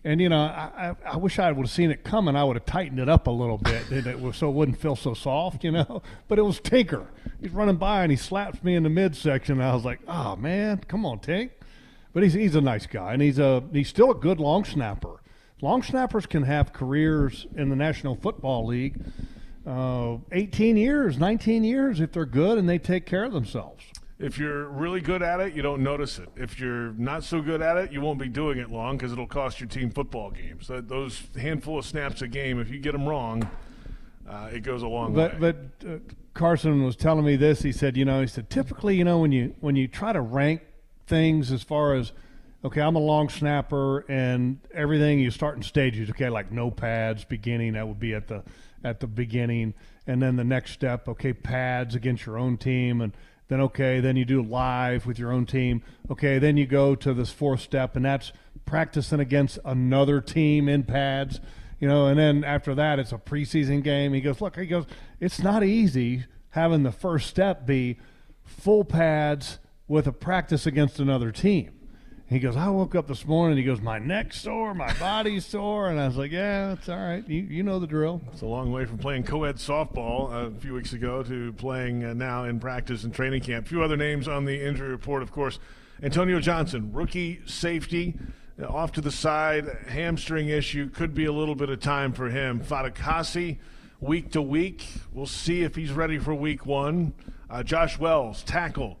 And you know, I, I, I wish I would have seen it coming. I would have tightened it up a little bit, [LAUGHS] it was so it wouldn't feel so soft, you know. [LAUGHS] But it was Tinker. He's running by and he slaps me in the midsection. And I was like, "Oh man, come on, Tink!" But he's he's a nice guy, and he's a he's still a good long snapper. Long snappers can have careers in the National Football League, uh, 18 years, 19 years if they're good and they take care of themselves. If you're really good at it, you don't notice it. If you're not so good at it, you won't be doing it long because it'll cost your team football games. That, those handful of snaps a game, if you get them wrong, uh, it goes a long But way. but uh, Carson was telling me this. He said, you know, he said typically, you know, when you when you try to rank things as far as okay, I'm a long snapper and everything you start in stages. Okay, like no pads beginning that would be at the at the beginning, and then the next step, okay, pads against your own team, and then okay, then you do live with your own team. Okay, then you go to this fourth step, and that's practicing against another team in pads you know, and then after that, it's a preseason game. He goes, look, he goes, it's not easy having the first step be full pads with a practice against another team. He goes, I woke up this morning. He goes, my neck's sore, my body's sore, and I was like, yeah, it's all right. You you know the drill. It's a long way from playing co-ed softball a few weeks ago to playing uh, now in practice and training camp. A few other names on the injury report, of course. Antonio Johnson, rookie safety, uh, off to the side, hamstring issue. Could be a little bit of time for him. Fatukasi, week to week. We'll see if he's ready for week one. Uh, Josh Wells, tackle.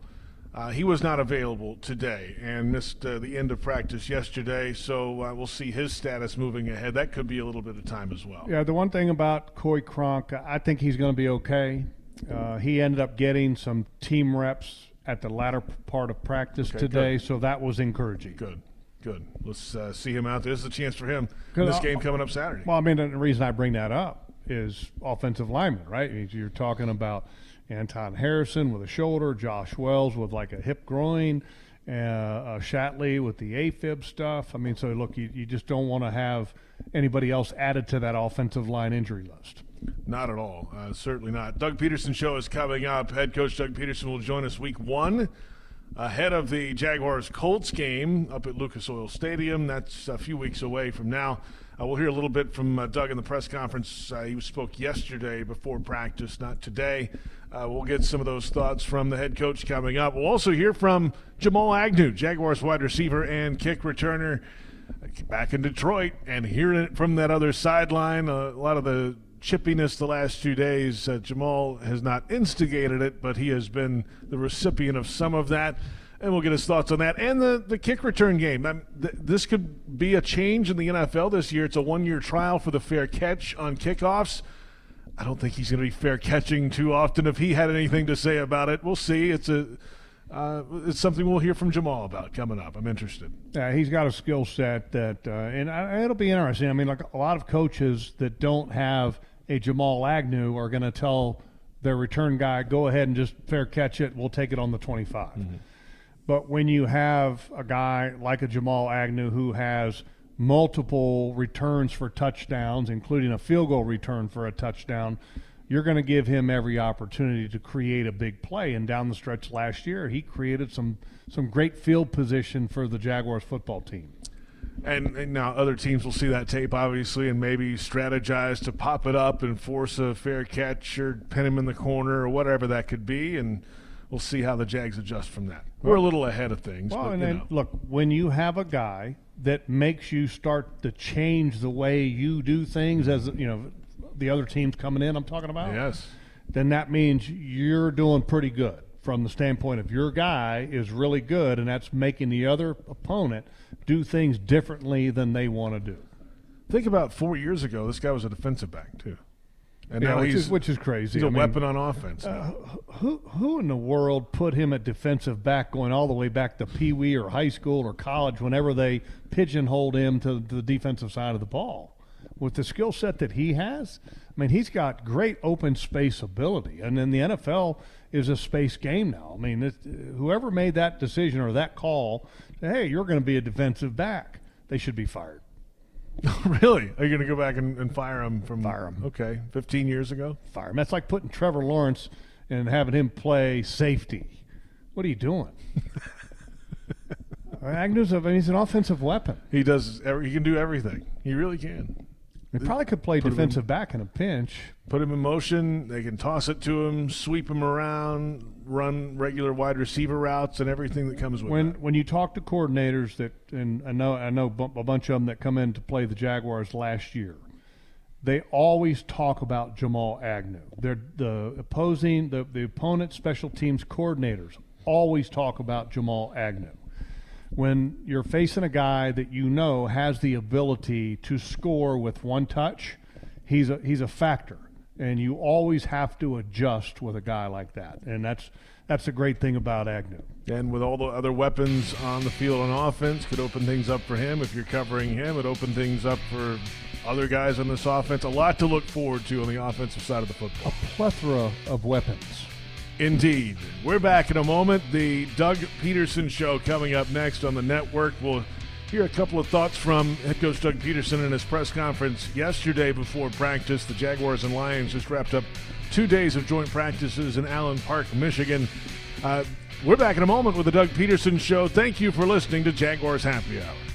Uh, he was not available today and missed uh, the end of practice yesterday, so uh, we'll see his status moving ahead. That could be a little bit of time as well. Yeah, the one thing about Coy Cronk, I think he's going to be okay. Uh, he ended up getting some team reps at the latter part of practice Okay, today, good. so that was encouraging. Good, good. Let's uh, see him out there. This is a chance for him in this game coming up Saturday. Well, I mean, the reason I bring that up is offensive lineman, right? You're talking about Anton Harrison with a shoulder, Josh Wells with like a hip groin, uh, uh, Shatley with the AFib stuff. I mean, so look, you, you just don't want to have anybody else added to that offensive line injury list. Not at all. Uh, certainly not. Doug Pederson show is coming up. Head coach Doug Pederson will join us week one ahead of the Jaguars Colts game up at Lucas Oil Stadium. That's a few weeks away from now. Uh, we'll hear a little bit from uh, Doug in the press conference. Uh, he spoke yesterday before practice, not today. Uh, we'll get some of those thoughts from the head coach coming up. We'll also hear from Jamal Agnew, Jaguars wide receiver and kick returner, uh, back in Detroit, and hearing it from that other sideline. Uh, a lot of the chippiness the last two days. Jamal has not instigated it, but he has been the recipient of some of that. And we'll get his thoughts on that and the, the kick return game. Um, th- this could be a change in the NFL this year. It's a one year trial for the fair catch on kickoffs. I don't think he's going to be fair catching too often. If he had anything to say about it, we'll see. It's a uh, it's something we'll hear from Jamal about coming up. I'm interested. Yeah, he's got a skill set that, uh, and I, it'll be interesting. I mean, like a lot of coaches that don't have a Jamal Agnew are going to tell their return guy, "Go ahead and just fair catch it. We'll take it on the 25." But when you have a guy like a Jamal Agnew who has multiple returns for touchdowns, including a field goal return for a touchdown, you're going to give him every opportunity to create a big play. And down the stretch last year, he created some some great field position for the Jaguars football team. And, and now other teams will see that tape, obviously, and maybe strategize to pop it up and force a fair catch or pin him in the corner or whatever that could be. And we'll see how the Jags adjust from that. We're a little ahead of things. Well, but, and then know. look, when you have a guy that makes you start to change the way you do things, as you know, the other teams coming in, I'm talking about. Yes. Then that means you're doing pretty good from the standpoint of your guy is really good, and that's making the other opponent do things differently than they want to do. Think about four years ago, this guy was a defensive back, too. And Yeah, now which is which is crazy. he's a I mean, weapon on offense. now. Who who in the world put him at defensive back going all the way back to Pee Wee or high school or college whenever they pigeonholed him to, to the defensive side of the ball? With the skill set that he has, I mean, he's got great open space ability. And then the NFL is a space game now. I mean, it, uh, whoever made that decision or that call, hey, you're going to be a defensive back, they should be fired. [LAUGHS] really? Are you going to go back and, and fire him from Fire him. Okay, 15 years ago. Fire him. That's like putting Trevor Lawrence and having him play safety. What are you doing? [LAUGHS] Agnew's a, he's an offensive weapon. He does. every- He can do everything. He really can. He probably could play Put in- defensive back in a pinch. Put him in motion. They can toss it to him, sweep him around, run regular wide receiver routes, and everything that comes with When that. when you talk to coordinators that, and I know I know a bunch of them that come in to play the Jaguars last year, they always talk about Jamal Agnew. They're the opposing the the opponent special teams coordinators always talk about Jamal Agnew. When you're facing a guy that you know has the ability to score with one touch, he's a he's a factor, and you always have to adjust with a guy like that, and that's that's the great thing about Agnew. And with all the other weapons on the field on offense, could open things up for him. If you're covering him, it open things up for other guys on this offense. A lot to look forward to on the offensive side of the football. A plethora of weapons. Indeed. We're back in a moment. The Doug Pederson show coming up next on the network. We'll hear a couple of thoughts from head coach Doug Pederson in his press conference yesterday before practice. The Jaguars and Lions just wrapped up two days of joint practices in Allen Park, Michigan. Uh, we're back in a moment with the Doug Pederson show. Thank you for listening to Jaguars Happy Hour.